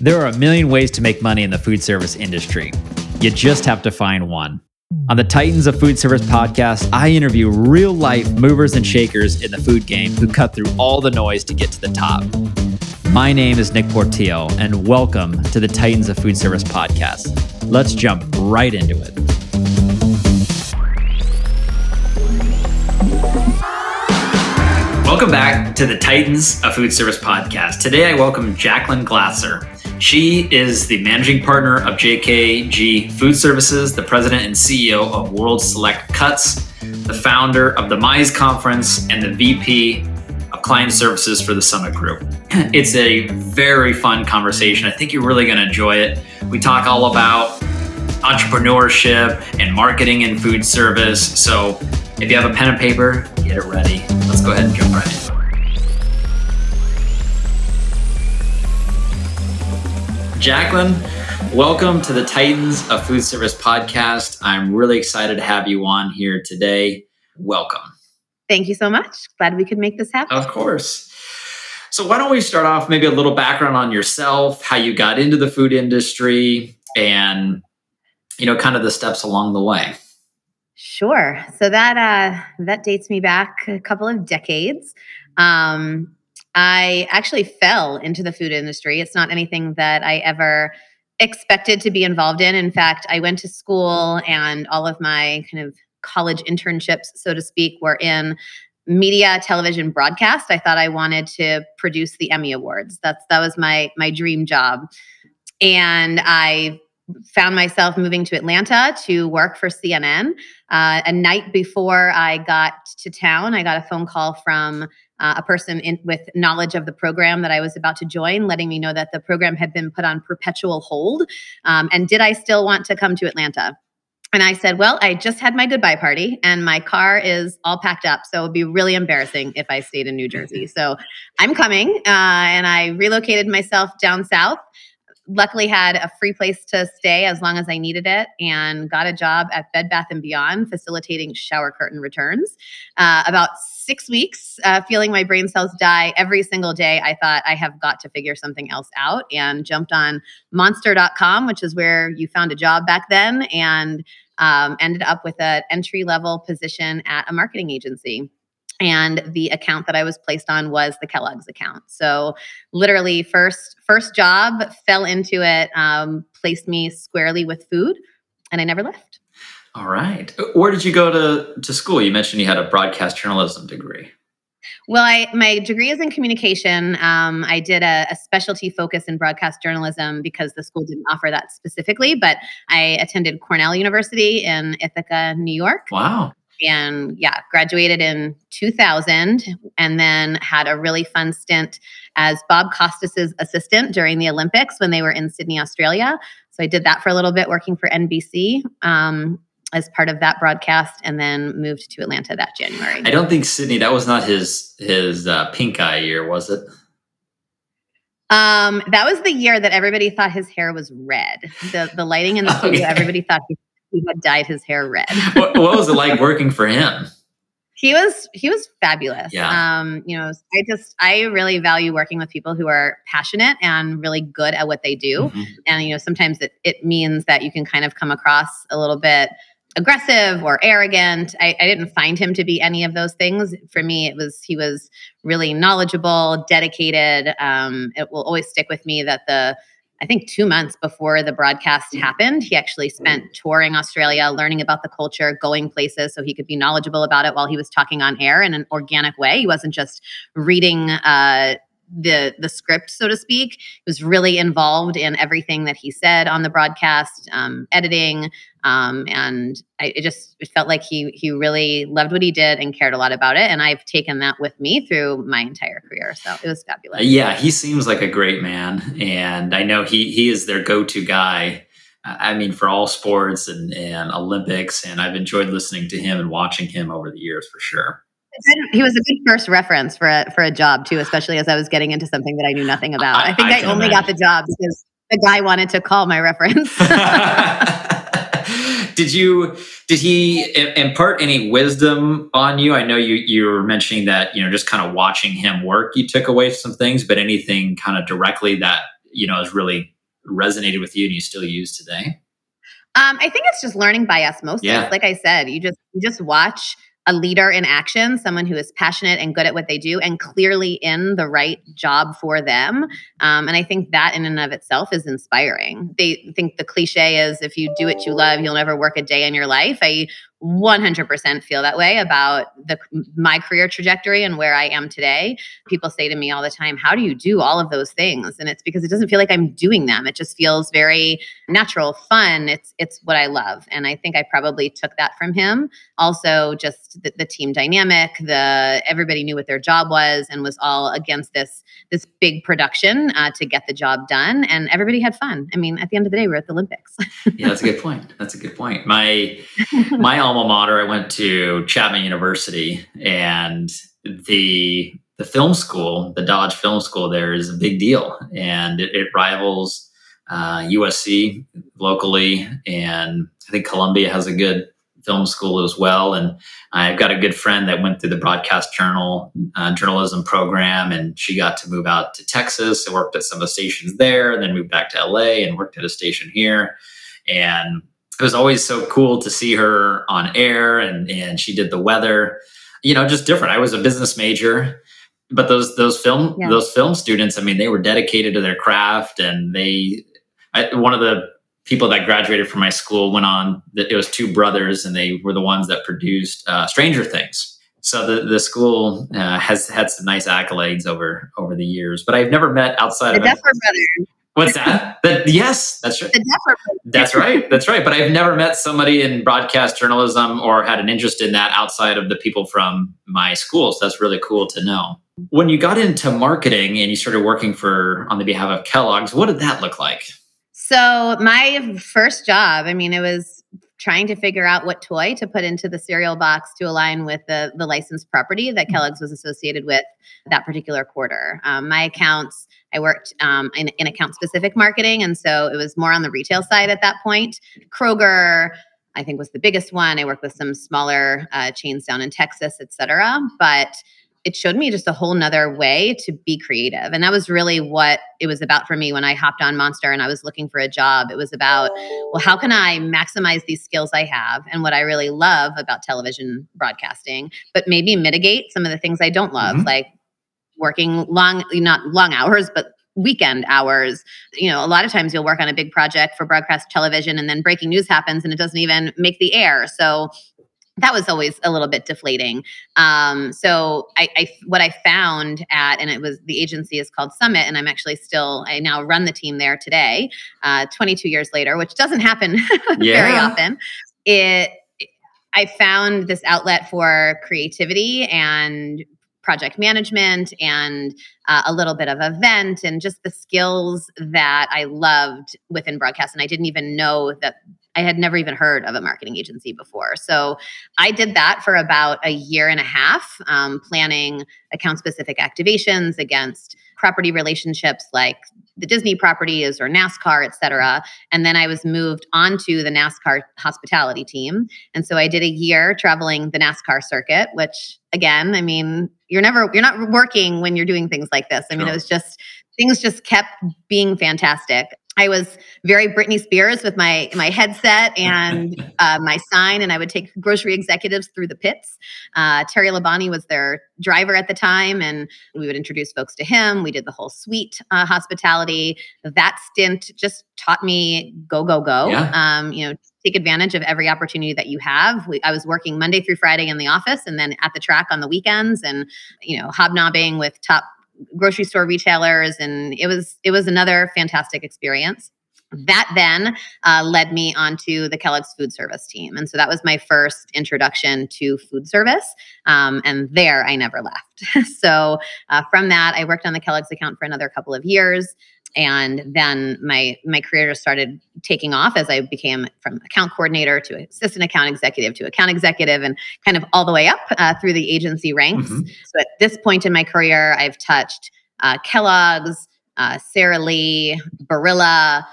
There are a million ways to make money in the food service industry. You just have to find one. On the Titans of Food Service podcast, I interview real life movers and shakers in the food game who cut through all the noise to get to the top. My name is Nick Portillo, and welcome to the Titans of Food Service podcast. Let's jump right into it. Welcome back to the Titans of Food Service podcast. Today I welcome Jaclyn Glatzer. She is the managing partner of JKG Food Services, the president and CEO of World Select Cuts, the founder of the MISE Conference, and the VP of Client Services for the Summit Group. It's a very fun conversation. I think you're really going to enjoy it. We talk all about entrepreneurship and marketing and food service. So if you have a pen and paper, get it ready. Let's go ahead and jump right in. Jaclyn, welcome to the Titans of Food Service podcast. I'm really excited to have you on here today. Welcome. Thank you so much. Glad we could make this happen. Of course. So, why don't we start off maybe a little background on yourself, how you got into the food industry, and you know, kind of the steps along the way. Sure. So that uh, that dates me back a couple of decades. Um, I actually fell into the food industry. It's not anything that I ever expected to be involved in. In fact, I went to school and all of my kind of college internships, so to speak, were in media, television, broadcast. I thought I wanted to produce the Emmy Awards. That's that was my my dream job. And I found myself moving to Atlanta to work for CNN. Uh, a night before I got to town, I got a phone call from uh, a person in, with knowledge of the program that I was about to join, letting me know that the program had been put on perpetual hold. Um, and did I still want to come to Atlanta? And I said, Well, I just had my goodbye party and my car is all packed up. So it would be really embarrassing if I stayed in New Jersey. So I'm coming. Uh, and I relocated myself down south luckily had a free place to stay as long as I needed it and got a job at Bed Bath and Beyond facilitating shower curtain returns. Uh, about six weeks, uh, feeling my brain cells die every single day, I thought I have got to figure something else out and jumped on monster.com, which is where you found a job back then, and um, ended up with an entry level position at a marketing agency. And the account that i was placed on was the kellogg's account. So literally first first job fell into it um, placed me squarely with food and i never left all right where did you go to, to school you mentioned you had a broadcast journalism degree well, I, my degree is in communication. Um, I did a, a, specialty focus in broadcast journalism because the school didn't offer that specifically, but I attended Cornell University in Ithaca, New York. Wow and yeah, graduated in 2000 and then had a really fun stint as Bob Costas's assistant during the Olympics when they were in Sydney, Australia. So I did that for a little bit working for NBC. Um, as part of that broadcast and then moved to Atlanta that January. I don't think Sydney that was not his his uh, pink eye year, was it? Um, that was the year that everybody thought his hair was red. The the lighting in the studio, everybody thought he he had dyed his hair red. what, what, was it like working for him? He was he was fabulous. Yeah. Um, you know, I just I really value working with people who are passionate and really good at what they do. Mm-hmm. And you know, sometimes it it means that you can kind of come across a little bit aggressive or arrogant. I, I, didn't find him to be any of those things. For me, it was he was really knowledgeable, dedicated. Um, it will always stick with me that the I think two months before the broadcast mm. happened, he actually spent mm. touring Australia, learning about the culture, going places so he could be knowledgeable about it while he was talking on air in an organic way. He wasn't just reading uh, the the script, so to speak. He was really involved in everything that he said on the broadcast, um, editing, um, and I, it just it felt like he he really loved what he did and cared a lot about it. And I've taken that with me through my entire career, so it was fabulous. Yeah, he seems like a great man, and I know he he is their go to guy. I mean, for all sports and, and Olympics, and I've enjoyed listening to him and watching him over the years for sure he was a good first reference for a for a job too, especially as I was getting into something that I knew nothing about. I, I think I, I only imagine. got the job because the guy wanted to call my reference. did you did he impart any wisdom on you? I know you you were mentioning that you know just kind of watching him work, you took away some things, but anything kind of directly that you know has really resonated with you and you still use today? Um, I think it's just learning by osmosis. Yeah. Like I said, you just you just watch a leader in action, someone who is passionate and good at what they do and clearly in the right job for them. Um, and I think that in and of itself is inspiring. They think the cliche is if you do what you love, you'll never work a day in your life. I 100% feel that way about the my career trajectory and where I am today. People say to me all the time, "How do you do all of those things?" And it's because it doesn't feel like I'm doing them. It just feels very natural, fun. It's it's what I love. And I think I probably took that from him. Also just the, the team dynamic, the everybody knew what their job was and was all against this this big production uh, to get the job done and everybody had fun. I mean, at the end of the day, we're at the Olympics. yeah, that's a good point. That's a good point. My my alma mater, I went to Chapman University, and the the film school, the Dodge Film School, there is a big deal, and it, it rivals uh, USC locally, and I think Columbia has a good film school as well. And I've got a good friend that went through the broadcast journal uh, journalism program, and she got to move out to Texas and worked at some of the stations there, and then moved back to LA and worked at a station here. And it was always so cool to see her on air and and she did the weather you know just different. I was a business major but those those film yeah. those film students i mean they were dedicated to their craft and they I, one of the people that graduated from my school went on it was two brothers and they were the ones that produced uh, stranger things. So the, the school uh, has had some nice accolades over over the years but i've never met outside the of Duffer brothers What's that? that yes, that's right. That's right. That's right. But I've never met somebody in broadcast journalism or had an interest in that outside of the people from my school. So that's really cool to know. When you got into marketing and you started working for on the behalf of Kellogg's, what did that look like? So my first job, I mean, it was trying to figure out what toy to put into the cereal box to align with the the licensed property that mm-hmm. Kellogg's was associated with that particular quarter. Um, my accounts I worked um, in, in account specific marketing. And so it was more on the retail side at that point. Kroger, I think, was the biggest one. I worked with some smaller uh, chains down in Texas, et cetera. But it showed me just a whole nother way to be creative. And that was really what it was about for me when I hopped on Monster and I was looking for a job. It was about, well, how can I maximize these skills I have and what I really love about television broadcasting, but maybe mitigate some of the things I don't love, mm-hmm. like working long, not long hours, but weekend hours. You know, a lot of times you'll work on a big project for broadcast television and then breaking news happens and it doesn't even make the air. So that was always a little bit deflating. Um, so I, I, what I found at, and it was the agency is called Summit, and I'm actually still, I now run the team there today, uh, 22 years later, which doesn't happen yeah. very often. It, I found this outlet for creativity and project management and uh, a little bit of event and just the skills that I loved within broadcast. And I didn't even know that I had never even heard of a marketing agency before. So I did that for about a year and a half, um, planning account specific activations against property relationships like the Disney properties or NASCAR, et cetera. And then I was moved onto the NASCAR hospitality team. And so I did a year traveling the NASCAR circuit, which again, I mean, you're never, you're not working when you're doing things like this. I mean, it was just, things just kept being fantastic. I was very Britney Spears with my my headset and uh, my sign, and I would take grocery executives through the pits. Uh, Terry Labonte was their driver at the time, and we would introduce folks to him. We did the whole suite uh, hospitality. That stint just taught me go go go. Yeah. Um, you know, take advantage of every opportunity that you have. We, I was working Monday through Friday in the office, and then at the track on the weekends, and you know, hobnobbing with top grocery store retailers and it was it was another fantastic experience. That then uh, led me onto the kellogg's food service team and so that was my first introduction to food service um, and there i never left. So uh, from that i worked on the kellogg's account for another couple of years and then my my career just started taking off as i became from account coordinator to assistant account executive to account executive and kind of all the way up uh, through the agency ranks mm-hmm. so at this point in my career i've touched uh, kellogg's uh, sara lee barilla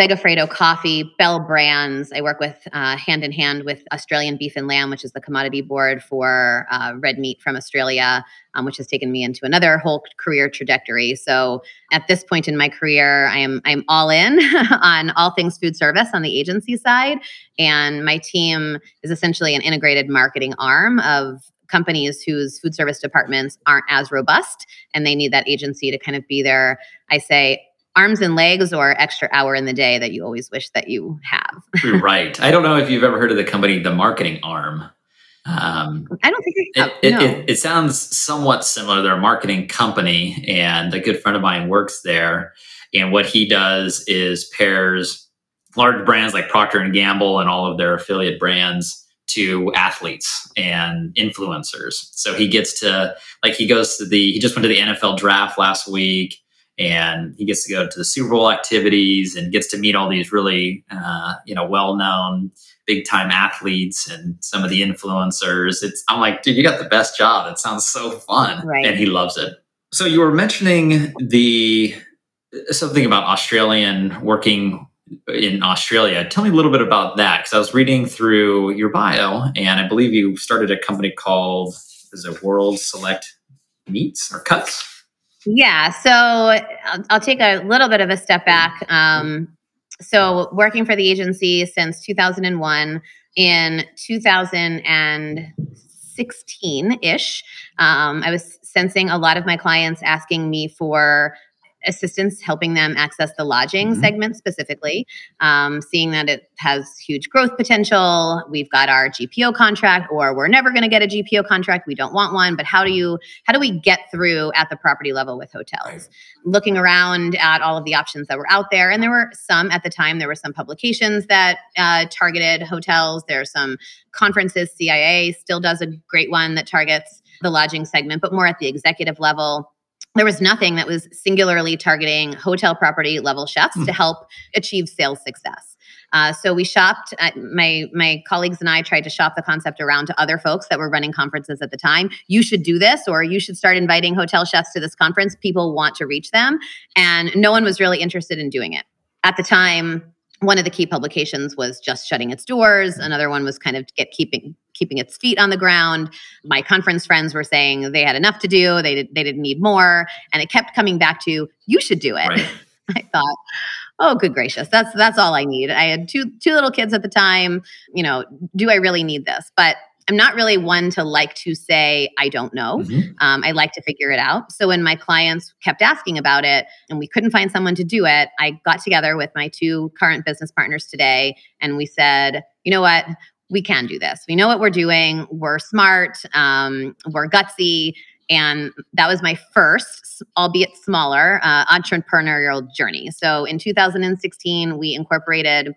Segafredo coffee, Bel Brands. I work with uh, hand in hand with Australian Beef and Lamb, which is the commodity board for uh, red meat from Australia, um, which has taken me into another whole career trajectory. So at this point in my career, I am I'm all in on all things food service on the agency side, and my team is essentially an integrated marketing arm of companies whose food service departments aren't as robust and they need that agency to kind of be there i say arms and legs or extra hour in the day that you always wish that you have. right. I don't know if you've ever heard of the company, the marketing arm. Um, I don't think I have. It, no. it, it, sounds somewhat similar. They're a marketing company, and a good friend of mine works there. And what he does is pairs large brands like Procter and Gamble and all of their affiliate brands to athletes and influencers. So he gets to like he goes to the he just went to the NFL draft last week and he gets to go to the Super Bowl activities and gets to meet all these really, uh, you know, well-known big-time athletes and some of the influencers. It's I'm like, dude, you got the best job. It sounds so fun, right. and he loves it. So you were mentioning the something about Australian working in Australia. Tell me a little bit about that because I was reading through your bio, and I believe you started a company called is it World Select Meats or Cuts? Yeah. So I'll, I'll, take a little bit of a step back. Um, so working for the agency since 2001. In 2016 ish, um, I was sensing a lot of my clients asking me for assistance helping them access the lodging mm-hmm. segment specifically, um, seeing that it has huge growth potential. We've got our GPO contract, or we're never going to get a GPO contract. We don't want one. But how do you how do we get through at the property level with hotels? Right. Looking around at all of the options that were out there, and there were some at the time. There were some publications that uh, targeted hotels. There are some conferences. CIA still does a great one that targets the lodging segment, but more at the executive level there was nothing that was singularly targeting hotel property level chefs mm. to help achieve sales success. Uh, so we shopped. Uh, my my colleagues and I tried to shop the concept around to other folks that were running conferences at the time. You should do this, or you should start inviting hotel chefs to this conference. People want to reach them, and no one was really interested in doing it at the time one of the key publications was just shutting its doors another one was kind of get keeping keeping its feet on the ground my conference friends were saying they had enough to do they, did, they didn't need more and it kept coming back to you should do it right. i thought oh good gracious that's that's all i need i had two two little kids at the time you know do i really need this but I'm not really one to like to say, I don't know. Mm-hmm. Um, I like to figure it out. So when my clients kept asking about it and we couldn't find someone to do it, I got together with my two current business partners today and we said, you know what? We can do this. We know what we're doing. We're smart. Um, we're gutsy. And that was my first, albeit smaller, uh, entrepreneurial journey. So in 2016, we incorporated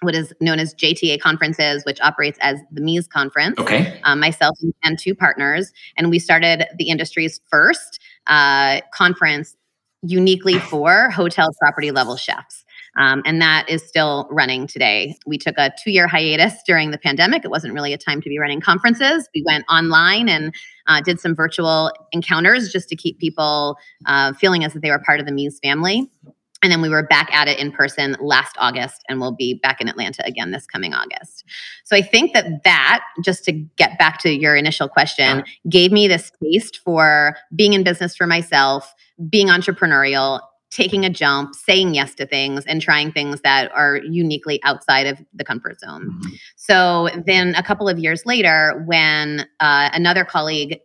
what is known as JTA conferences, which operates as the Mise conference. Okay. Um, myself and two partners, and we started the industry's first uh, conference uniquely for hotel property level chefs. Um, and that is still running today. We took a two year hiatus during the pandemic. It wasn't really a time to be running conferences. We went online and uh, did some virtual encounters just to keep people uh, feeling as if they were part of the Mise family. And then we were back at it in person last August, and we'll be back in Atlanta again this coming August. So I think that that, just to get back to your initial question, yeah. gave me this taste for being in business for myself, being entrepreneurial, taking a jump, saying yes to things, and trying things that are uniquely outside of the comfort zone. Mm-hmm. So then a couple of years later, when uh, another colleague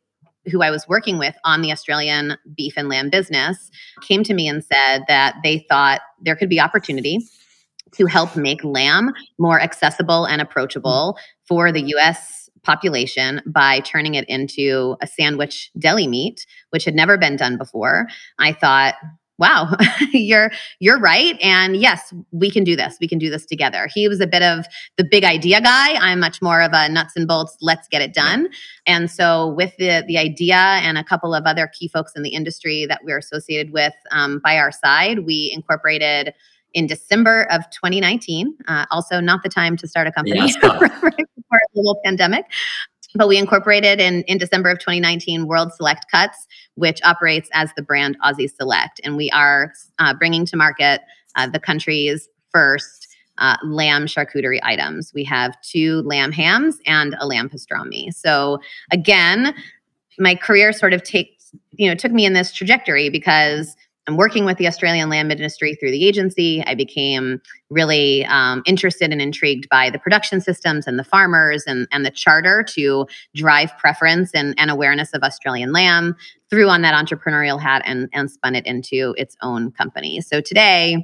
who I was working with on the Australian beef and lamb business came to me and said that they thought there could be opportunity to help make lamb more accessible and approachable for the US population by turning it into a sandwich deli meat, which had never been done before. I thought, wow you're you're right and yes we can do this we can do this together he was a bit of the big idea guy i'm much more of a nuts and bolts let's get it done and so with the the idea and a couple of other key folks in the industry that we're associated with um, by our side we incorporated in December of 2019. Uh, also, not the time to start a company right before a global pandemic but we incorporated in, in December of 2019 World Select Cuts, which operates as the brand Aussie Select. And we are uh, bringing to market uh, the country's first uh, lamb charcuterie items. We have two lamb hams and a lamb pastrami. So again, my career sort of takes you know took me in this trajectory because I'm working with the Australian lamb industry through the agency. I became really um, interested and intrigued by the production systems and the farmers and, and the charter to drive preference and, and awareness of Australian lamb. Threw on that entrepreneurial hat and, and spun it into its own company. So today,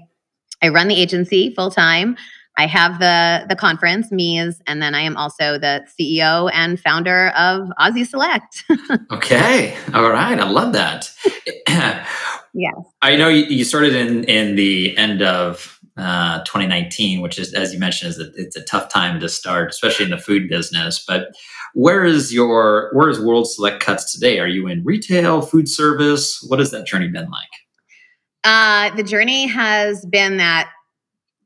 I run the agency full time. I have the the conference, Mise, and then I am also the CEO and founder of Aussie Select. okay, all right, I love that. yes, I know you started in in the end of uh, 2019, which is, as you mentioned, is a, it's a tough time to start, especially in the food business. But where is your where is World Select Cuts today? Are you in retail, food service? What has that journey been like? Uh, the journey has been that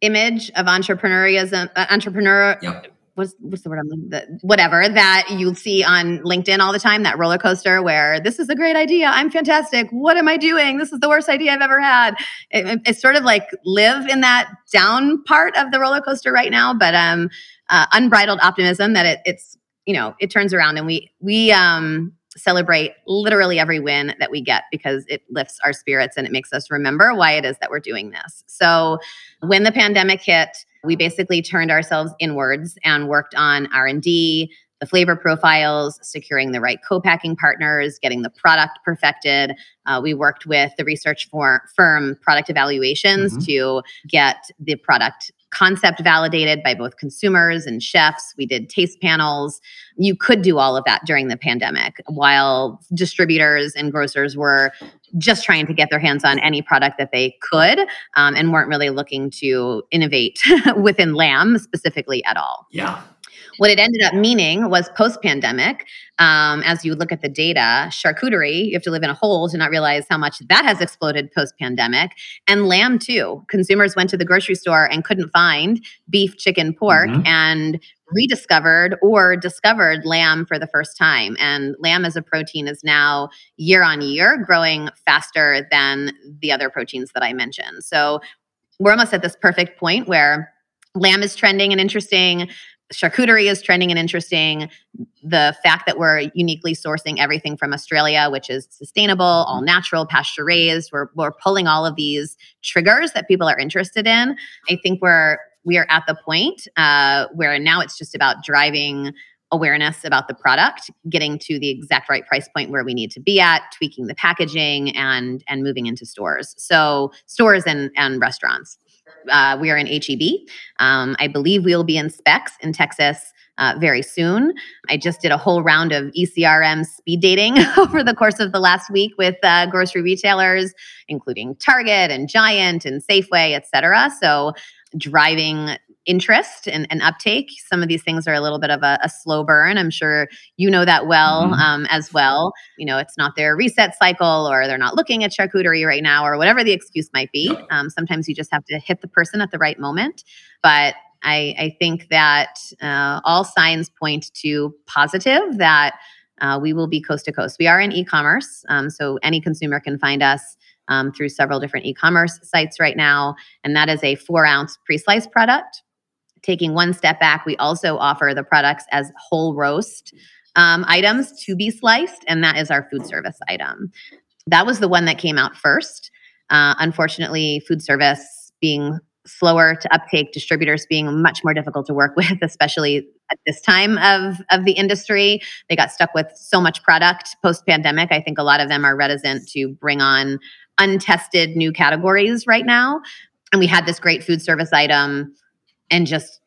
image of entrepreneurism, uh, entrepreneur. Yep. What's, what's the word I'm whatever that you see on LinkedIn all the time, that roller coaster where this is a great idea. I'm fantastic. What am I doing? This is the worst idea I've ever had. It, it's sort of like live in that down part of the roller coaster right now, but um, uh, unbridled optimism that it, it's, you know, it turns around and we, we, um, celebrate literally every win that we get because it lifts our spirits and it makes us remember why it is that we're doing this. So when the pandemic hit, we basically turned ourselves inwards and worked on R&D, the flavor profiles, securing the right co-packing partners, getting the product perfected. Uh, we worked with the research for, firm Product Evaluations mm-hmm. to get the product concept validated by both consumers and chefs. We did taste panels. You could do all of that during the pandemic while distributors and grocers were just trying to get their hands on any product that they could um, and weren't really looking to innovate within lamb specifically at all. Yeah. What it ended up meaning was post pandemic, um, as you look at the data, charcuterie, you have to live in a hole to not realize how much that has exploded post pandemic, and lamb too. Consumers went to the grocery store and couldn't find beef, chicken, pork, mm-hmm. and rediscovered or discovered lamb for the first time. And lamb as a protein is now year on year growing faster than the other proteins that I mentioned. So we're almost at this perfect point where lamb is trending and interesting charcuterie is trending and interesting. The fact that we're uniquely sourcing everything from Australia, which is sustainable, all mm-hmm. natural, pasture raised, we're, we're pulling all of these triggers that people are interested in. I think we're we are at the point uh, where now it's just about driving awareness about the product, getting to the exact right price point where we need to be at, tweaking the packaging, and and moving into stores. So stores and and restaurants uh, we are in HEB. Um, I believe we will be in Spec's in Texas uh, very soon. I just did a whole round of ECRM speed dating over the course of the last week with uh, grocery retailers, including Target and Giant and Safeway, et cetera. So driving interest and, and, uptake. Some of these things are a little bit of a, a slow burn. I'm sure you know that well mm-hmm. um, as well. You know, it's not their reset cycle or they're not looking at charcuterie right now or whatever the excuse might be. Um, sometimes you just have to hit the person at the right moment. But I, I think that uh, all signs point to positive that uh, we will be coast to coast. We are in e commerce, um, so any consumer can find us um, through several different e commerce sites right now. And that is a four ounce pre sliced product. Taking one step back, we also offer the products as whole roast um, items to be sliced, and that is our food service item. That was the one that came out first. Uh, unfortunately, food service being slower to uptake, distributors being much more difficult to work with, especially at this time of, of the industry. They got stuck with so much product post pandemic. I think a lot of them are reticent to bring on untested new categories right now. And we had this great food service item and just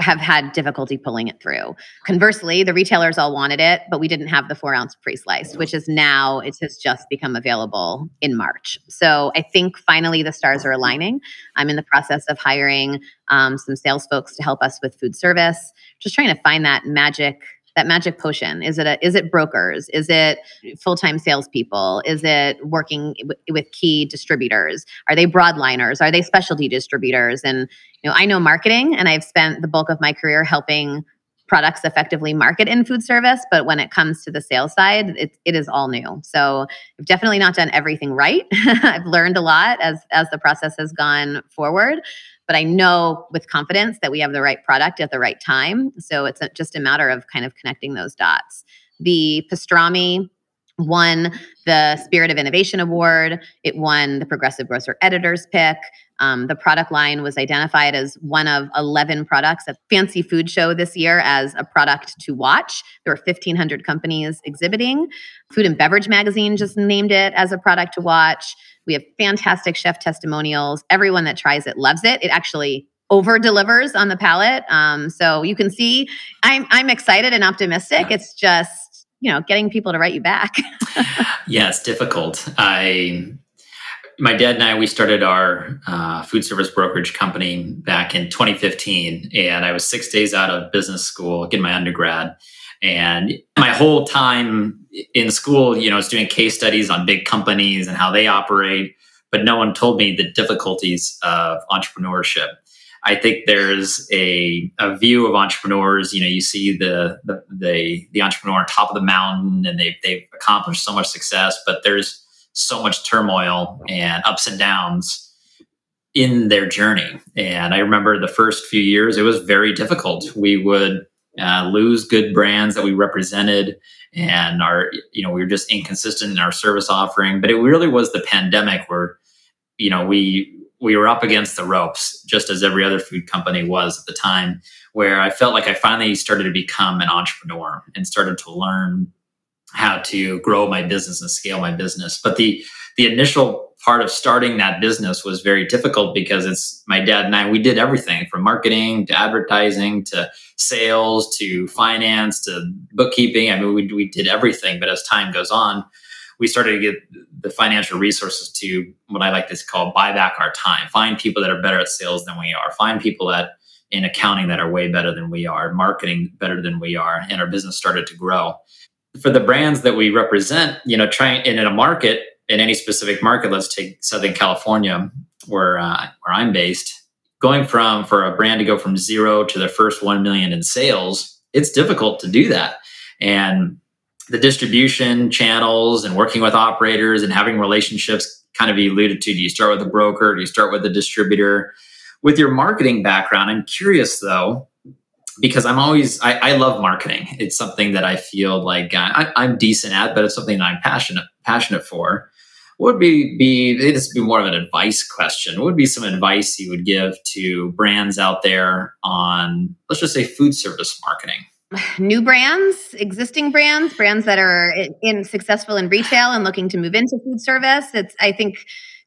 have had difficulty pulling it through. Conversely, the retailers all wanted it, but we didn't have the four ounce pre sliced, which is now it has just become available in March. So I think finally the stars are aligning. I'm in the process of hiring um, some sales folks to help us with food service, just trying to find that magic that magic potion? Is it a, is it brokers? Is it full time salespeople? Is it working w- with key distributors? Are they broadliners? Are they specialty distributors? And you know, I know marketing, and I've spent the bulk of my career helping products effectively market in food service but when it comes to the sales side it, it is all new so i've definitely not done everything right i've learned a lot as as the process has gone forward but I know with confidence that we have the right product at the right time. So it's just a matter of kind of connecting those dots. The pastrami won the Spirit of Innovation Award. It won the Progressive Grocer Editor's Pick. Um, the product line was identified as one of 11 products at Fancy Food Show this year as a product to watch. There were 1,500 companies exhibiting. Food and Beverage Magazine just named it as a product to watch. We have fantastic chef testimonials. Everyone that tries it loves it. It actually over delivers on the palate. Um, so you can see I'm, I'm excited and optimistic. It's just, you know, getting people to write you back. yeah, it's difficult. I my dad and I, we started our uh, food service brokerage company back in 2015. And I was six days out of business school, getting my undergrad. And my whole time in school, you know, I was doing case studies on big companies and how they operate. But no one told me the difficulties of entrepreneurship. I think there's a, a view of entrepreneurs. You know, you see the, the the the entrepreneur on top of the mountain, and they've they've accomplished so much success. But there's so much turmoil and ups and downs in their journey. And I remember the first few years, it was very difficult. We would uh, lose good brands that we represented and our, you know, we were just inconsistent in our service offering. But it really was the pandemic where, you know, we, we were up against the ropes, just as every other food company was at the time, where I felt like I finally started to become an entrepreneur and started to learn how to grow my business and scale my business. But the the initial part of starting that business was very difficult because it's my dad and I we did everything from marketing to advertising to sales to finance to bookkeeping. I mean we we did everything, but as time goes on, we started to get the financial resources to what I like to call buy back our time. Find people that are better at sales than we are. Find people that in accounting that are way better than we are, marketing better than we are, and our business started to grow for the brands that we represent, you know, trying in a market in any specific market, let's take Southern California, where uh, where I'm based. Going from for a brand to go from zero to their first one million in sales, it's difficult to do that, and the distribution channels and working with operators and having relationships kind of be alluded to. Do you start with a broker? Do you start with a distributor? With your marketing background, I'm curious though because I'm always I, I, love marketing. It's something that I feel like uh, I, am decent at, but it's something that I'm passionate passionate for. What would be be this would be more of an advice question? What would be some advice you would give to brands out there on let's just say food service marketing? New brands, existing brands, brands that are in, in successful in retail and looking to move into food service. It's I think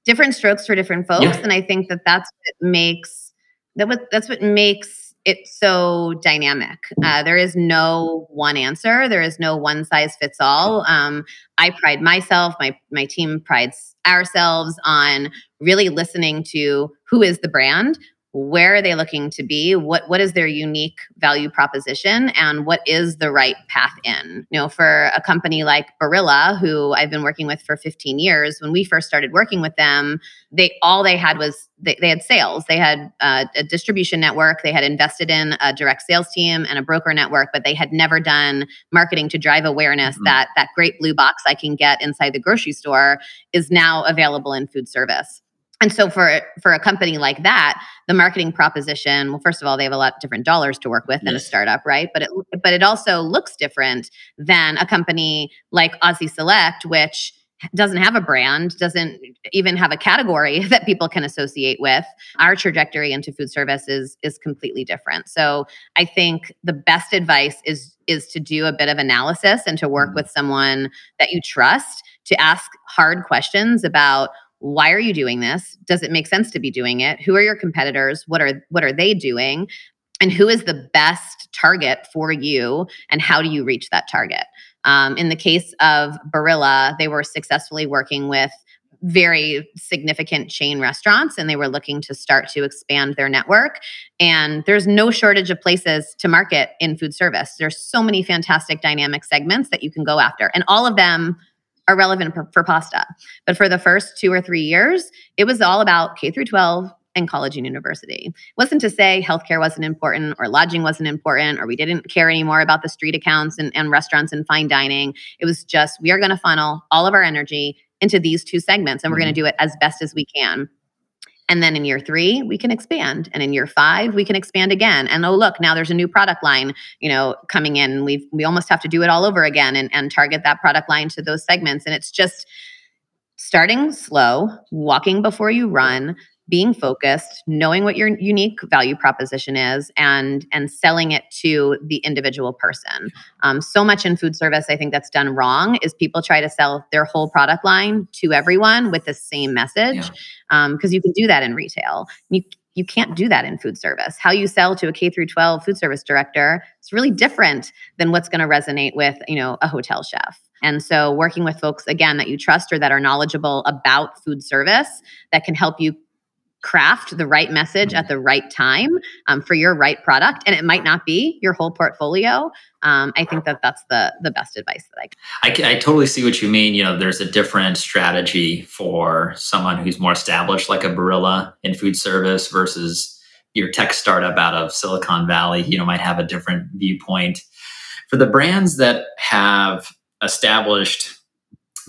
different strokes for different folks, yeah. and I think that that's what makes that what that's what makes it so dynamic. Uh, there is no one answer. There is no one size fits all. Um, I pride myself, my my team prides ourselves on really listening to who is the brand, where are they looking to be? What what is their unique value proposition? And what is the right path in? You know for a company like barilla who i've been working with for 15 years when we first started working with them they all they had was they, they had sales. They had uh, a distribution network. They had invested in a direct sales team and a broker network but they had never done marketing to drive awareness mm-hmm. that that great blue box i can get inside the grocery store is now available in food service and so for for a company like that the marketing proposition well first of all they have a lot of different dollars to work with yes. in a startup right but it but it also looks different than a company like aussie select which doesn't have a brand doesn't even have a category that people can associate with our trajectory into food service is is completely different so i think the best advice is is to do a bit of analysis and to work mm-hmm. with someone that you trust to ask hard questions about why are you doing this? Does it make sense to be doing it? Who are your competitors? What are what are they doing? And who is the best target for you? And how do you reach that target? Um, in the case of barilla they were successfully working with very significant chain restaurants and they were looking to start to expand their network. And there's no shortage of places to market in food service. There's so many fantastic dynamic segments that you can go after. And all of them are relevant for, for pasta. But for the first two or three years, it was all about K through 12 and college and university. It wasn't to say healthcare wasn't important or lodging wasn't important or we didn't care anymore about the street accounts and, and restaurants and fine dining. It was just we are going to funnel all of our energy into these two segments and we're mm-hmm. going to do it as best as we can. And then in year three, we can expand. And in year five, we can expand again. And oh, look, now there's a new product line, you know, coming in. We we almost have to do it all over again and, and target that product line to those segments. And it's just starting slow, walking before you run, being focused knowing what your unique value proposition is and and selling it to the individual person um, so much in food service i think that's done wrong is people try to sell their whole product line to everyone with the same message because yeah. um, you can do that in retail you you can't do that in food service. How you sell to a K through 12 food service director is really different than what's going to resonate with, you know, a hotel chef. And so working with folks again that you trust or that are knowledgeable about food service that can help you craft the right message at mm-hmm. the right time um, for your right product and it might not be your whole portfolio um, i think that that's the the best advice that I, I i totally see what you mean you know there's a different strategy for someone who's more established like a barilla in food service versus your tech startup out of silicon valley you know might have a different viewpoint for the brands that have established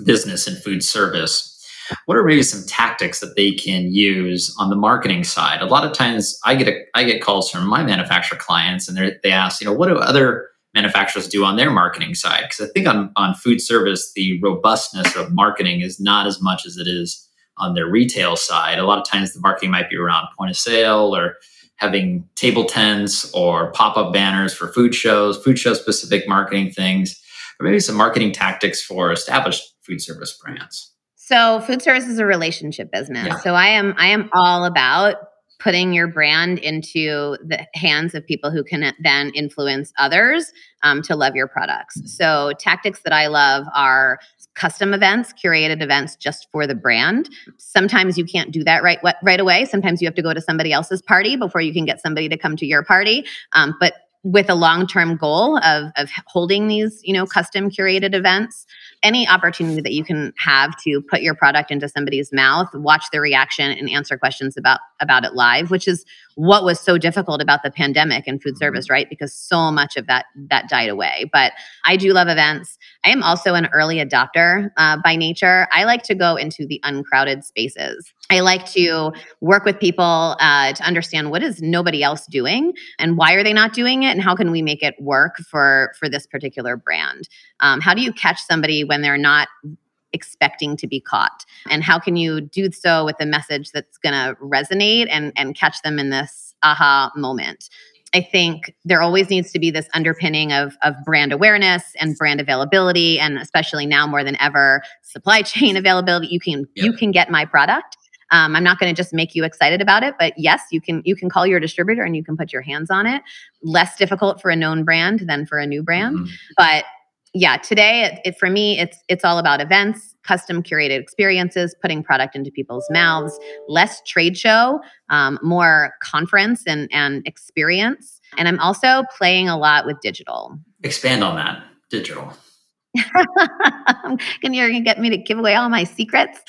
business in food service what are maybe some tactics that they can use on the marketing side? A lot of times I get a, I get calls from my manufacturer clients and they ask, you know, what do other manufacturers do on their marketing side? Because I think on, on food service, the robustness of marketing is not as much as it is on their retail side. A lot of times the marketing might be around point of sale or having table tents or pop-up banners for food shows, food show specific marketing things, or maybe some marketing tactics for established food service brands. So food service is a relationship business. Yeah. So I am I am all about putting your brand into the hands of people who can then influence others um, to love your products. Mm-hmm. So tactics that I love are custom events, curated events just for the brand. Sometimes you can't do that right right away. Sometimes you have to go to somebody else's party before you can get somebody to come to your party. Um, but with a long-term goal of, of holding these you know custom curated events any opportunity that you can have to put your product into somebody's mouth watch their reaction and answer questions about about it live which is what was so difficult about the pandemic and food service mm-hmm. right? Because so much of that that died away. But i do love events i am also an early adopter uh, by nature. I like to go into the uncrowded spaces. I like to work with people uh, to understand what is nobody else doing and why are they not doing it and how can we make it work for for this particular brand. Um, how do you catch somebody when they're not expecting to be caught? And how can you do so with a message that's going to resonate and and catch them in this aha moment I think there always needs to be this underpinning of, of brand awareness and brand availability, and especially now more than ever, supply chain availability. You can yep. you can get my product, um, I'm not going to just make you excited about it, but yes, you can you can call your distributor and you can put your hands on it. Less difficult for a known brand than for a new brand, mm-hmm. but yeah, today it, it, for me it's it's all about events, custom curated experiences, putting product into people's mouths, less trade show, um, more conference and and experience. And I'm also playing a lot with digital. Expand on that digital. Can you're gonna get me to give away all my secrets?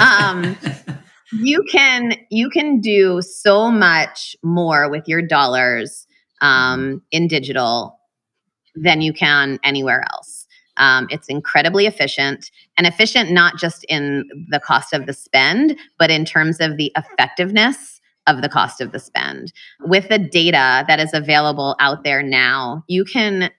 Um, you can you can do so much more with your dollars um, in digital than you can anywhere else. Um, it's incredibly efficient and efficient not just in the cost of the spend, but in terms of the effectiveness of the cost of the spend. With the data that is available out there now, you can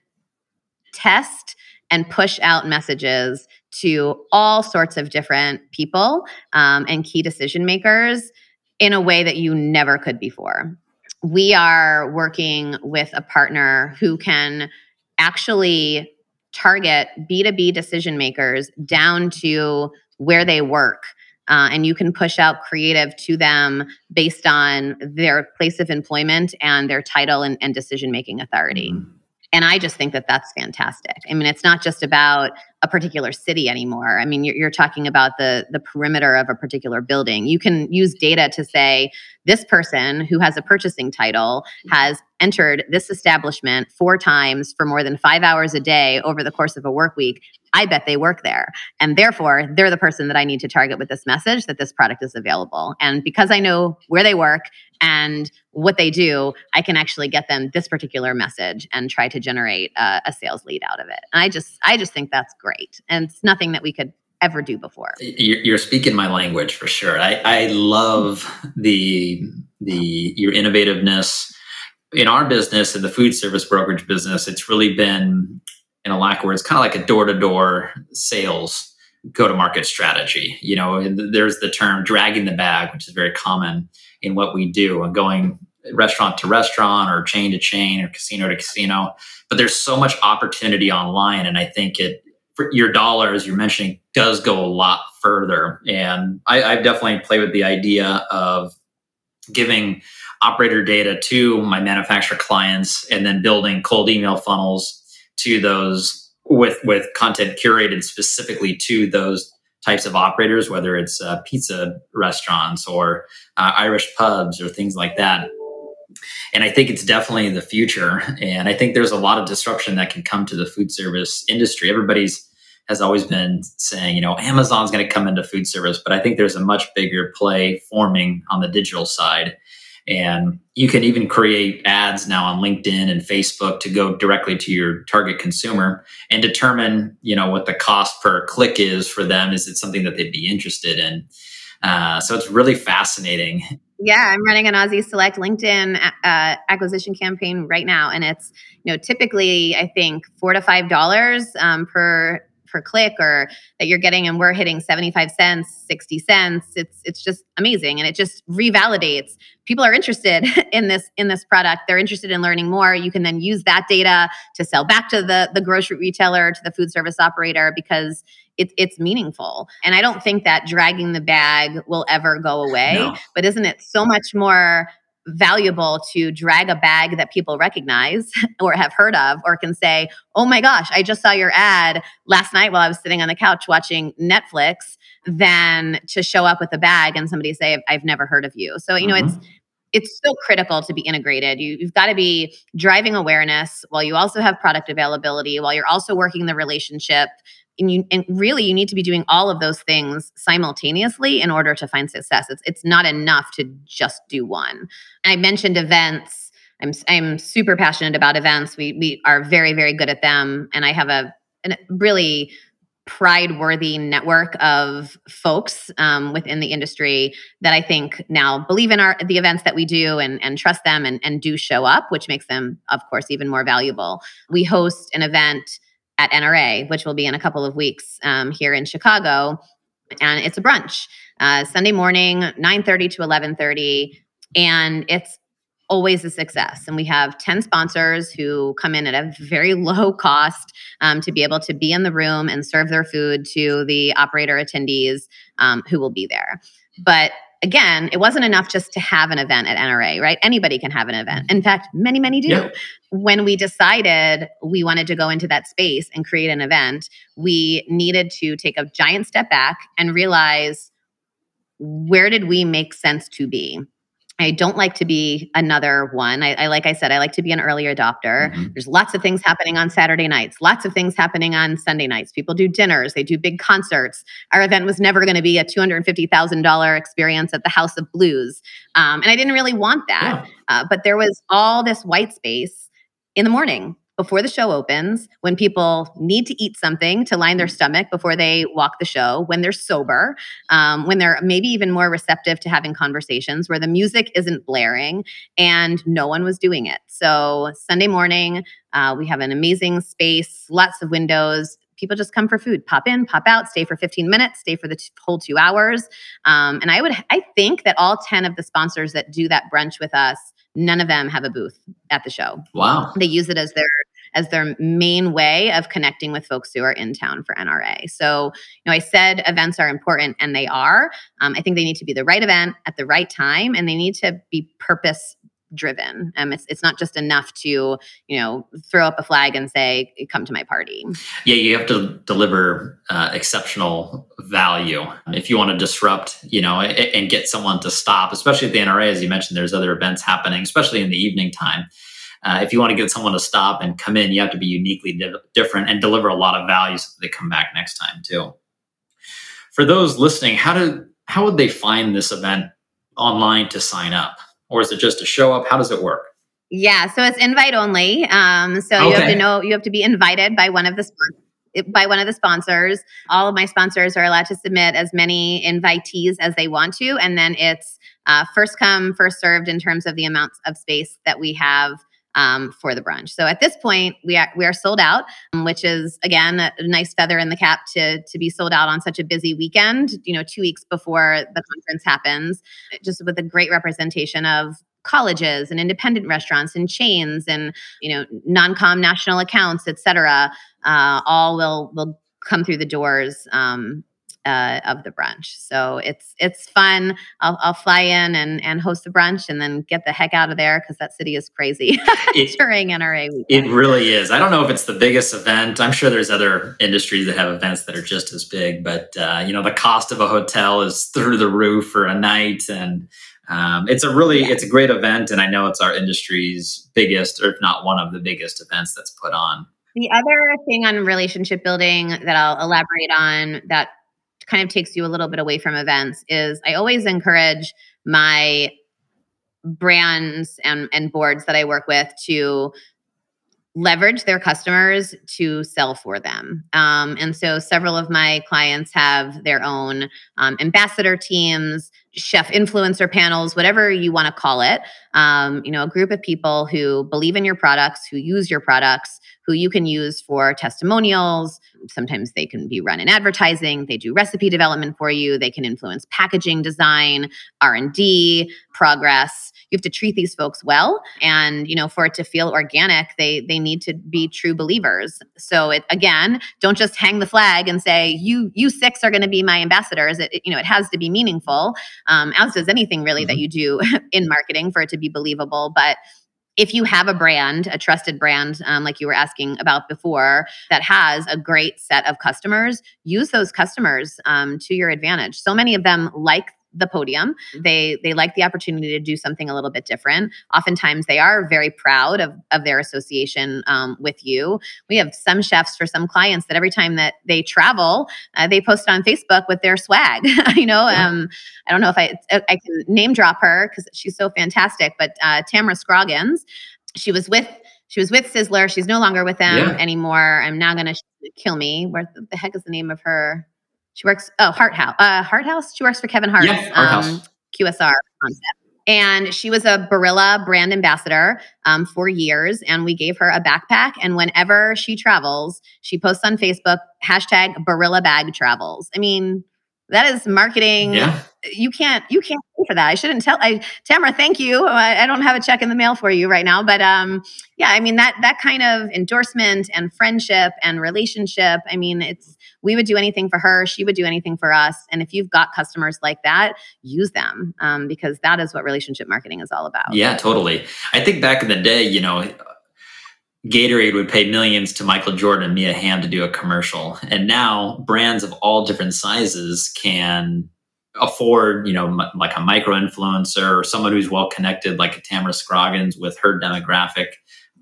test and push out messages to all sorts of different people um, and key decision makers in a way that you never could before. We are working with a partner who can actually target B2B decision makers down to where they work. Uh, and you can push out creative to them based on their place of employment and their title and, and decision making authority. Mm-hmm. And I just think that that's fantastic. I mean, it's not just about a particular city anymore. I mean, you're, you're, talking about the the perimeter of a particular building. You can use data to say this person who has a purchasing title has entered this establishment four times for more than five hours a day over the course of a work week. I bet they work there. And therefore, they're the person that I need to target with this message that this product is available. And because I know where they work and what they do, I can actually get them this particular message and try to generate a, a sales lead out of it. And I just, I just think that's great, and it's nothing that we could ever do before. You're speaking my language for sure. I, I love the the your innovativeness in our business in the food service brokerage business. It's really been in a lack of words, kind of like a door to door sales go to market strategy. You know, there's the term dragging the bag, which is very common in what we do, and going restaurant to restaurant or chain to chain or casino to casino. But there's so much opportunity online, and I think it your dollar, as you're mentioning, does go a lot further. And I, I've definitely played with the idea of giving operator data to my manufacturer clients and then building cold email funnels to those with with content curated specifically to those types of operators whether it's uh, pizza restaurants or uh, irish pubs or things like that. And i think it's definitely the future. And i think there's a lot of disruption that can come to the food service industry. Everybody's has always been saying you know amazon's going to come into food service but i think there's a much bigger play forming on the digital side and you can even create ads now on LinkedIn and Facebook to go directly to your target consumer and determine, you know, what the cost per click is for them. Is it something that they'd be interested in? Uh, so it's really fascinating. Yeah, I'm running an Aussie Select LinkedIn uh, acquisition campaign right now, and it's you know typically I think four to five dollars um, per per click or that you're getting and we're hitting 75 cents 60 cents. It's it's just amazing and it just revalidates. People are interested in this in this product. They're interested in learning more. You can then use that data to sell back to the the grocery retailer to the food service operator because it, it's meaningful. And i don't think that dragging the bag will ever go away no. but isn't it so much more valuable to drag a bag that people recognize or have heard of or can say, "Oh my gosh, I just saw your ad last night while I was sitting on the couch watching Netflix," than to show up with a bag and somebody say, "I've never heard of you." So, you know, mm-hmm. it's it's so critical to be integrated. You, have got to be driving awareness while you also have product availability, while you're also working the relationship and you and really you need to be doing all of those things simultaneously in order to find success. It's it's not enough to just do one. I mentioned events. I'm i'm super passionate about events. We we are very very good at them. And i have a, a really pride worthy network of folks um, within the industry that I think now believe in our the events that we do and, and trust them and, and do show up, which makes them, of course, even more valuable. We host an event at NRA, which will be in a couple of weeks um, here in Chicago, and it's a brunch uh, Sunday morning, nine thirty to eleven thirty, and it's always a success. And we have ten sponsors who come in at a very low cost um, to be able to be in the room and serve their food to the operator attendees um, who will be there. But again, it wasn't enough just to have an event at NRA, right? Anybody can have an event. In fact, many, many do. Yeah. When we decided we wanted to go into that space and create an event, we needed to take a giant step back and realize where did we make sense to be? I don't like to be another one. I, I, like I said, I like to be an early adopter. Mm-hmm. There's lots of things happening on Saturday nights, lots of things happening on Sunday nights. People do dinners, they do big concerts. Our event was never going to be a $250,000 experience at the House of Blues. Um, and I didn't really want that. Yeah. Uh, but there was all this white space in the morning before the show opens, when people need to eat something to line their stomach before they walk the show, when they're sober, um, when they're maybe even more receptive to having conversations, where the music isn't blaring and no one was doing it. So, Sunday morning, uh, we have an amazing space, lots of windows. People just come for food, pop in, pop out, stay for 15 minutes, stay for the t- whole two hours. Um, and I would, I think that all 10 of the sponsors that do that brunch with us none of them have a booth at the show. Wow. They use it as their as their main way of connecting with folks who are in town for NRA. So, you know, I said events are important and they are. Um, I think they need to be the right event at the right time and they need to be purpose driven. Um, it's it's not just enough to you know throw up a flag and say come to my party. Yeah, you have to deliver uh, exceptional value if you want to disrupt, you know, and, get someone to stop. Especially at the NRA, as you mentioned, there's other events happening, especially in the evening time. Uh, if you want to get someone to stop and come in, you have to be uniquely di- different and deliver a lot of value so they come back next time too. For those listening, how do how would they find this event online to sign up? Or is it just a show up? How does it work? Yeah, so it's invite only. Um, so okay. you have to know you have to be invited by one of the sponsors by one of the sponsors. All of my sponsors are allowed to submit as many invitees as they want to, and then it's uh, first come, first served in terms of the amounts of space that we have um, for the brunch. So at this point, we are we are sold out, um, which is again a nice feather in the cap to to be sold out on such a busy weekend. You know, two weeks before the conference happens, just with a great representation of colleges and independent restaurants and chains and you know non-com national accounts et cetera uh, all will will come through the doors um, uh, of the brunch. So it's it's fun. I'll, I'll fly in and, and host the brunch and then get the heck out of there because that city is crazy it, during NRA week. It really is. I don't know if it's the biggest event. I'm sure there's other industries that have events that are just as big, but uh, you know the cost of a hotel is through the roof for a night, and um, it's a really yeah. it's a great event, and I know it's our industry's biggest, or if not one of the biggest events that's put on. The other thing on relationship building that I'll elaborate on that kind of takes you a little bit away from events is I always encourage my brands and, and boards that I work with to leverage their customers to sell for them. Um, and so several of my clients have their own um, ambassador teams, chef influencer panels, whatever you want to call it. Um, you know, a group of people who believe in your products, who use your products, who you can use for testimonials. Sometimes they can be run in advertising. They do recipe development for you. They can influence packaging design, R&D, progress. You have to treat these folks well and, you know, for it to feel organic, they they need to be true believers. So it again, don't just hang the flag and say you you six are going to be my ambassadors. It, it, you know, it has to be meaningful. Um, as does anything really mm-hmm. that you do in marketing for it to be believable, but if you have a brand, a trusted brand, um, like you were asking about before, that has a great set of customers, use those customers um, to your advantage. So many of them like the podium. They they like the opportunity to do something a little bit different. Oftentimes, they are very proud of of their association um, with you. We have some chefs for some clients that every time that they travel, uh, they post on Facebook with their swag. you know, um, I don't know if I I can name drop her because she's so fantastic, but uh, Tamara Scroggins, she was with she was with Sizzler. She's no longer with them yeah. anymore. I'm now going to kill me. Where the heck is the name of her? She works, oh, Hart House. Uh, Hart House? She works for Kevin Hart. Yeah, Hart um. QSR concept. And she was a Barilla brand ambassador um, for years. And we gave her a backpack. And whenever she travels, she posts on Facebook hashtag Barilla bag travels. I mean, that is marketing. Yeah. You can't you can't pay for that. I shouldn't tell I Tamara, thank you. I, I, don't have a check in the mail for you right now. But um yeah, I mean that that kind of endorsement and friendship and relationship. I mean, it's we would do anything for her. She would do anything for us. And if you've got customers like that, use them um, because that is what relationship marketing is all about. Yeah, totally. I think back in the day, you know, Gatorade would pay millions to Michael Jordan and Mia Hamm to do a commercial. And now brands of all different sizes can afford, you know, m- like a micro influencer or someone who's well connected, like a Tamara Scroggins with her demographic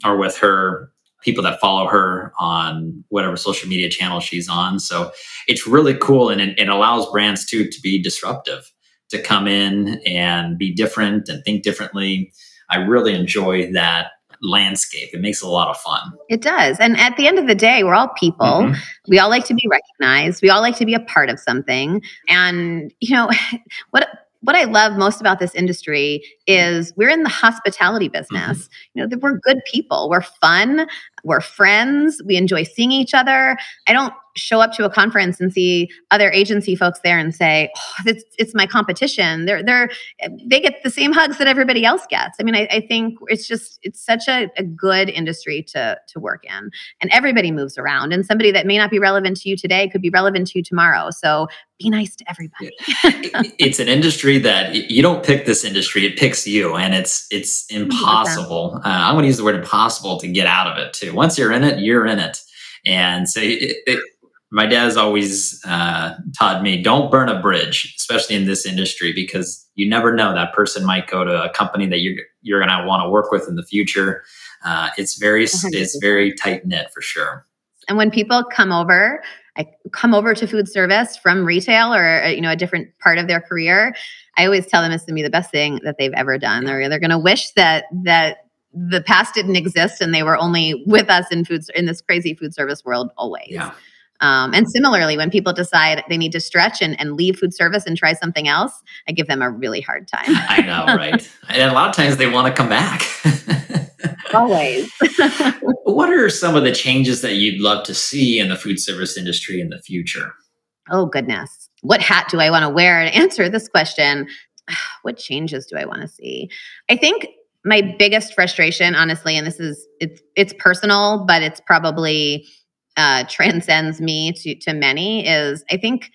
or with her people that follow her on whatever social media channel she's on. So it's really cool and it, it allows brands too to be disruptive, to come in and be different and think differently. I really enjoy that landscape. It makes it a lot of fun. It does. And at the end of the day, we're all people. Mm-hmm. We all like to be recognized. We all like to be a part of something. And you know, what what I love most about this industry is we're in the hospitality business. Mm-hmm. You know, we're good people. We're fun. We're friends. We enjoy seeing each other. I don't show up to a conference and see other agency folks there and say, oh, it's, it's my competition. They're, they're, they get the same hugs that everybody else gets. I mean, I, I think it's just, it's such a, a, good industry to, to work in and everybody moves around and somebody that may not be relevant to you today could be relevant to you tomorrow. So be nice to everybody. it's an industry that you don't pick this industry, it picks you and it's, it's impossible. Uh, I'm going to use the word impossible to get out of it too. Once you're in it, you're in it. And so it, it, my dad's always uh, taught me don't burn a bridge, especially in this industry, because you never know that person might go to a company that you're you're going to want to work with in the future. Uh, it's very 100%. it's very tight knit for sure. And when people come over, I come over to food service from retail or uh, you know a different part of their career. I always tell them it's going to be the best thing that they've ever done. They're they're going to wish that that the past didn't exist and they were only with us in food in this crazy food service world always. Yeah Um, and similarly, when people decide they need to stretch and, and leave food service and try something else, I give them a really hard time. I know, right? and a lot of times they want to come back. Always. what are some of the changes that you'd love to see in the food service industry in the future? Oh, goodness. What hat do I want to wear to answer this question? What changes do I want to see? I think my biggest frustration, honestly, and this is it's it's personal, but it's probably uh, transcends me to to many, is I think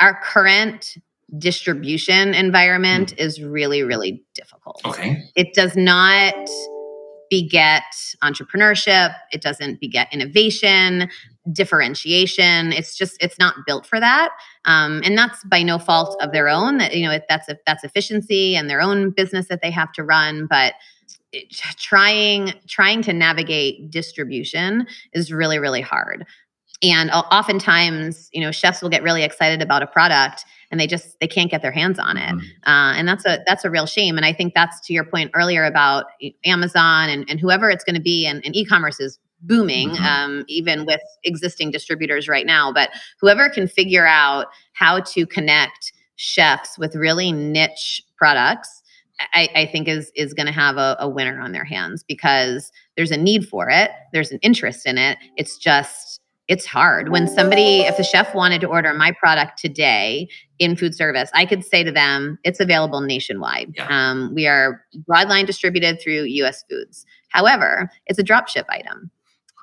our current distribution environment mm. is really really difficult. Okay, it does not beget entrepreneurship it doesn't beget innovation differentiation. It's just it's not built for that. Um, and that's by no fault of their own that you know that's a, that's efficiency and their own business that they have to run. But it, trying trying to navigate distribution is really really hard. And oftentimes you know chefs will get really excited about a product and they just they can't get their hands on it. Mm-hmm. uh, and that's a that's a real shame. And i think that's to your point earlier about amazon and, and whoever it's going to be and, and e-commerce is booming mm-hmm. um, even with existing distributors right now but whoever can figure out how to connect chefs with really niche products I, I, think is is going to have a, a, winner on their hands because there's a need for it. There's an interest in it. It's just it's hard when somebody if a chef wanted to order my product today in food service i could say to them it's available nationwide yeah. um, we are broadline distributed through us foods however it's a drop ship item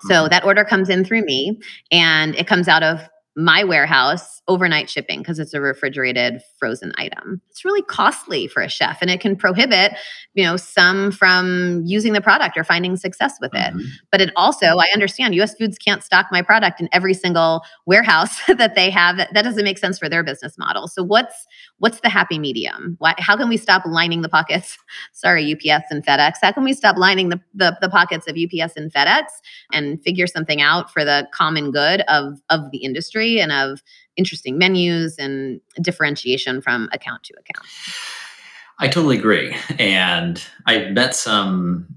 so mm-hmm. that order comes in through me and it comes out of my warehouse overnight shipping because it's a refrigerated frozen item. It's really costly for a chef and it can prohibit, you know, some from using the product or finding success with it. Mm-hmm. But it also, I understand US Foods can't stock my product in every single warehouse that they have. That, doesn't make sense for their business model. So what's what's the happy medium? Why, how can we stop lining the pockets? Sorry, UPS and FedEx. How can we stop lining the, the, the pockets of UPS and FedEx and figure something out for the common good of of the industry? And of interesting menus and differentiation from account to account. I totally agree. And I've met some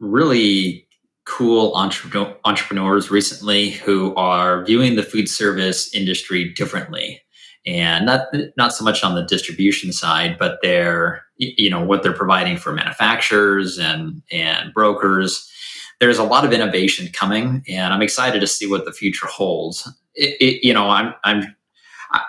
really cool entrepreneurs recently who are viewing the food service industry differently and not not so much on the distribution side but they're you know what they're providing for manufacturers and and brokers there's a lot of innovation coming and i'm excited to see what the future holds it, it, you know, I'm I'm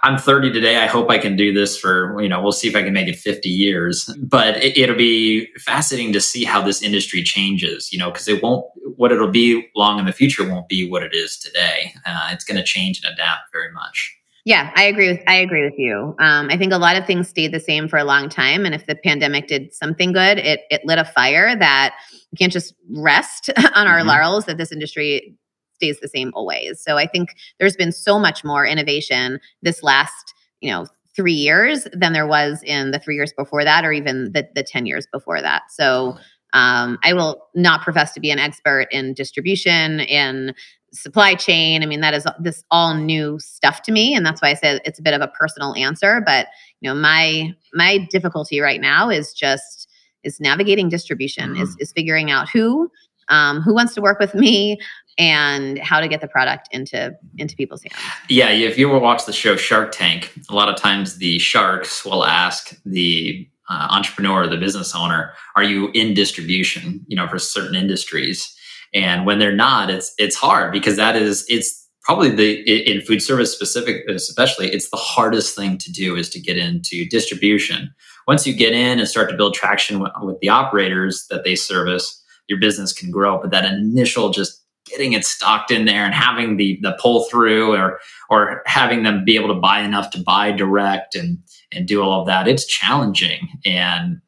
I'm 30 today. I hope I can do this for, you know, we'll see if I can make it 50 years. But it, will be fascinating to see how this industry changes, you know, because it won't, what it'll be long in the future won't be what it is today. Uh, it's going to change and adapt very much. Yeah, I agree with I agree with you. Um, I think a lot of things stayed the same for a long time, and if the pandemic did something good, it it lit a fire that we can't just rest on our mm-hmm. laurels that this industry stays the same always. So I think there's been so much more innovation this last, you know, three years than there was in the three years before that, or even the, the 10 years before that. So um, I will not profess to be an expert in distribution, in supply chain. I mean, that is this all new stuff to me. And that's why I say it's a bit of a personal answer. But you know, my my difficulty right now is just is navigating distribution, mm-hmm. is is figuring out who um, who wants to work with me and how to get the product into into people's hands. Yeah, if you ever watch the show Shark Tank, a lot of times the sharks will ask the uh, entrepreneur, the business owner, "Are you in distribution?" You know, for certain industries, and when they're not, it's it's hard because that is it's probably the in food service specific especially it's the hardest thing to do is to get into distribution once you get in and start to build traction with, with the operators that they service your business can grow but that initial just getting it stocked in there and having the the pull through or or having them be able to buy enough to buy direct and and do all of that it's challenging. And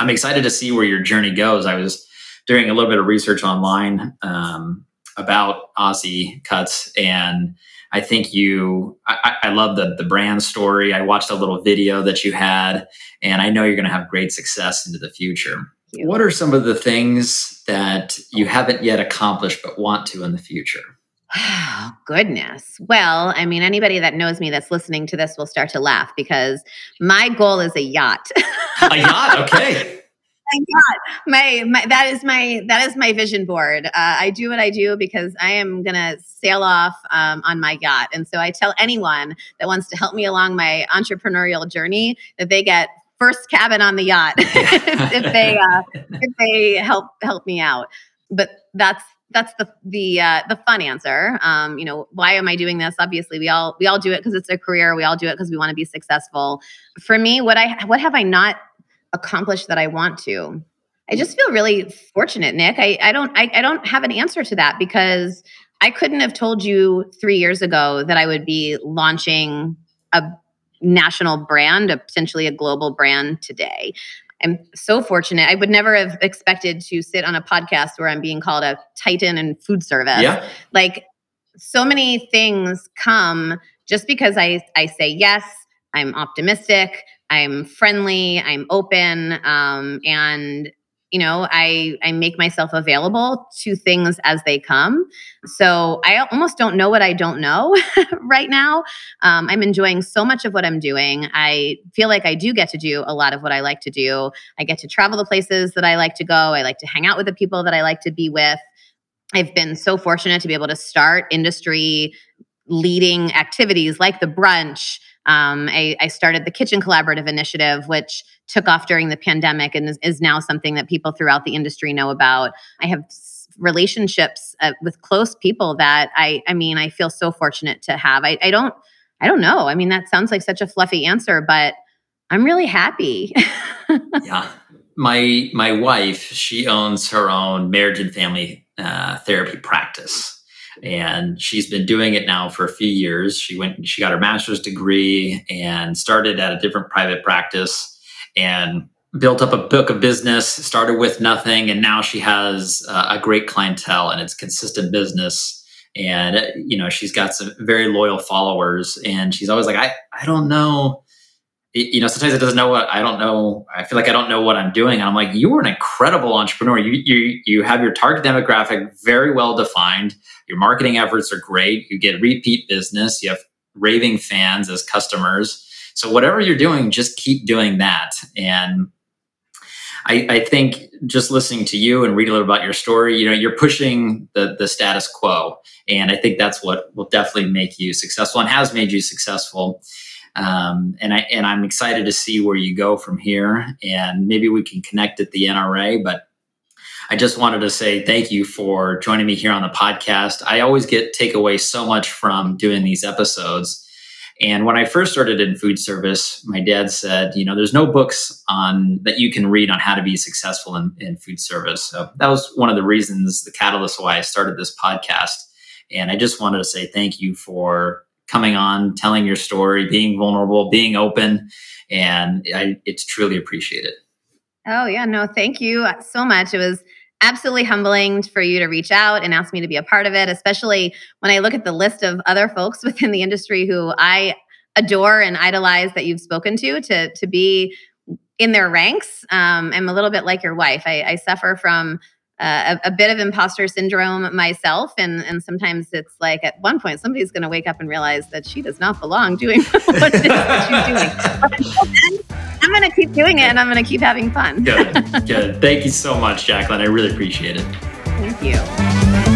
i'm excited to see where your journey goes. I was doing a little bit of research online um, about aussie cuts and i think you i, I love the, the brand story. I watched a little video that you had and i know you're going to have great success into the future. What are some of the things that you haven't yet accomplished but want to in the future? Oh, goodness. Well, I mean, anybody that knows me that's listening to this will start to laugh because my goal is a yacht. a yacht, okay. A yacht. My, my that is my that is my vision board. Uh, I do what I do because I am gonna sail off um, on my yacht, and so I tell anyone that wants to help me along my entrepreneurial journey that they get first cabin on the yacht if they uh, if they help help me out. But that's that's the the uh, the fun answer. Um, you know, why am I doing this? Obviously, we all we all do it because it's a career. We all do it because we want to be successful. For me, what I what have I not accomplished that I want to? I just feel really fortunate, Nick. I, I don't I, I don't have an answer to that because I couldn't have told you three years ago that I would be launching a national brand, a potentially a global brand today. I'm so fortunate. I would never have expected to sit on a podcast where I'm being called a titan in food service. Yeah. Like so many things come just because I I say yes, I'm optimistic, I'm friendly, I'm open, um, and you know i i make myself available to things as they come. So i almost don't know what i don't know right now. Um, i'm enjoying so much of what i'm doing. I feel like i do get to do a lot of what i like to do. I get to travel the places that i like to go. I like to hang out with the people that i like to be with. I've been so fortunate to be able to start industry leading activities like the brunch um, I, I, started the Kitchen Collaborative Initiative, which took off during the pandemic and is, is now something that people throughout the industry know about. I have relationships uh, with close people that I, I mean, I feel so fortunate to have. I, I don't, I don't know. I mean, that sounds like such a fluffy answer, but I'm really happy. yeah. My my wife, she owns her own marriage and family uh, therapy practice and she's been doing it now for a few years. She went, she got her master's degree and started at a different private practice and built up a book of business. Started with nothing, and now she has uh, a great clientele and it's consistent business. And you know, she's got some very loyal followers, and she's always like, I, I don't know you know, sometimes it doesn't know what I don't know. I feel like I don't know what I'm doing. And I'm like, you are an incredible entrepreneur. You you you have your target demographic very well defined. Your marketing efforts are great. You get repeat business. You have raving fans as customers. So whatever you're doing, just keep doing that. And I, I think just listening to you and reading a little about your story, you know, you're pushing the the status quo. And I think that's what will definitely make you successful and has made you successful. Um, and I and I'm excited to see where you go from here, and maybe we can connect at the NRA. But I just wanted to say thank you for joining me here on the podcast. I always get take away so much from doing these episodes. And when I first started in food service, my dad said, you know, there's no books on that you can read on how to be successful in, in food service. So that was one of the reasons, the catalyst why I started this podcast. And I just wanted to say thank you for coming on, telling your story, being vulnerable, being open, and I, it's truly appreciated. Oh yeah, no, thank you so much. It was absolutely humbling for you to reach out and ask me to be a part of it, especially when I look at the list of other folks within the industry who I adore and idolize that you've spoken to to to be in their ranks. Um, I'm a little bit like your wife. I, I suffer from uh, a, a, bit of imposter syndrome myself, and and sometimes it's like at one point somebody's going to wake up and realize that she does not belong doing what it is that she's doing. I'm going to keep doing it, and I'm going to keep having fun. good, good. Thank you so much, Jaclyn. I really appreciate it. Thank you.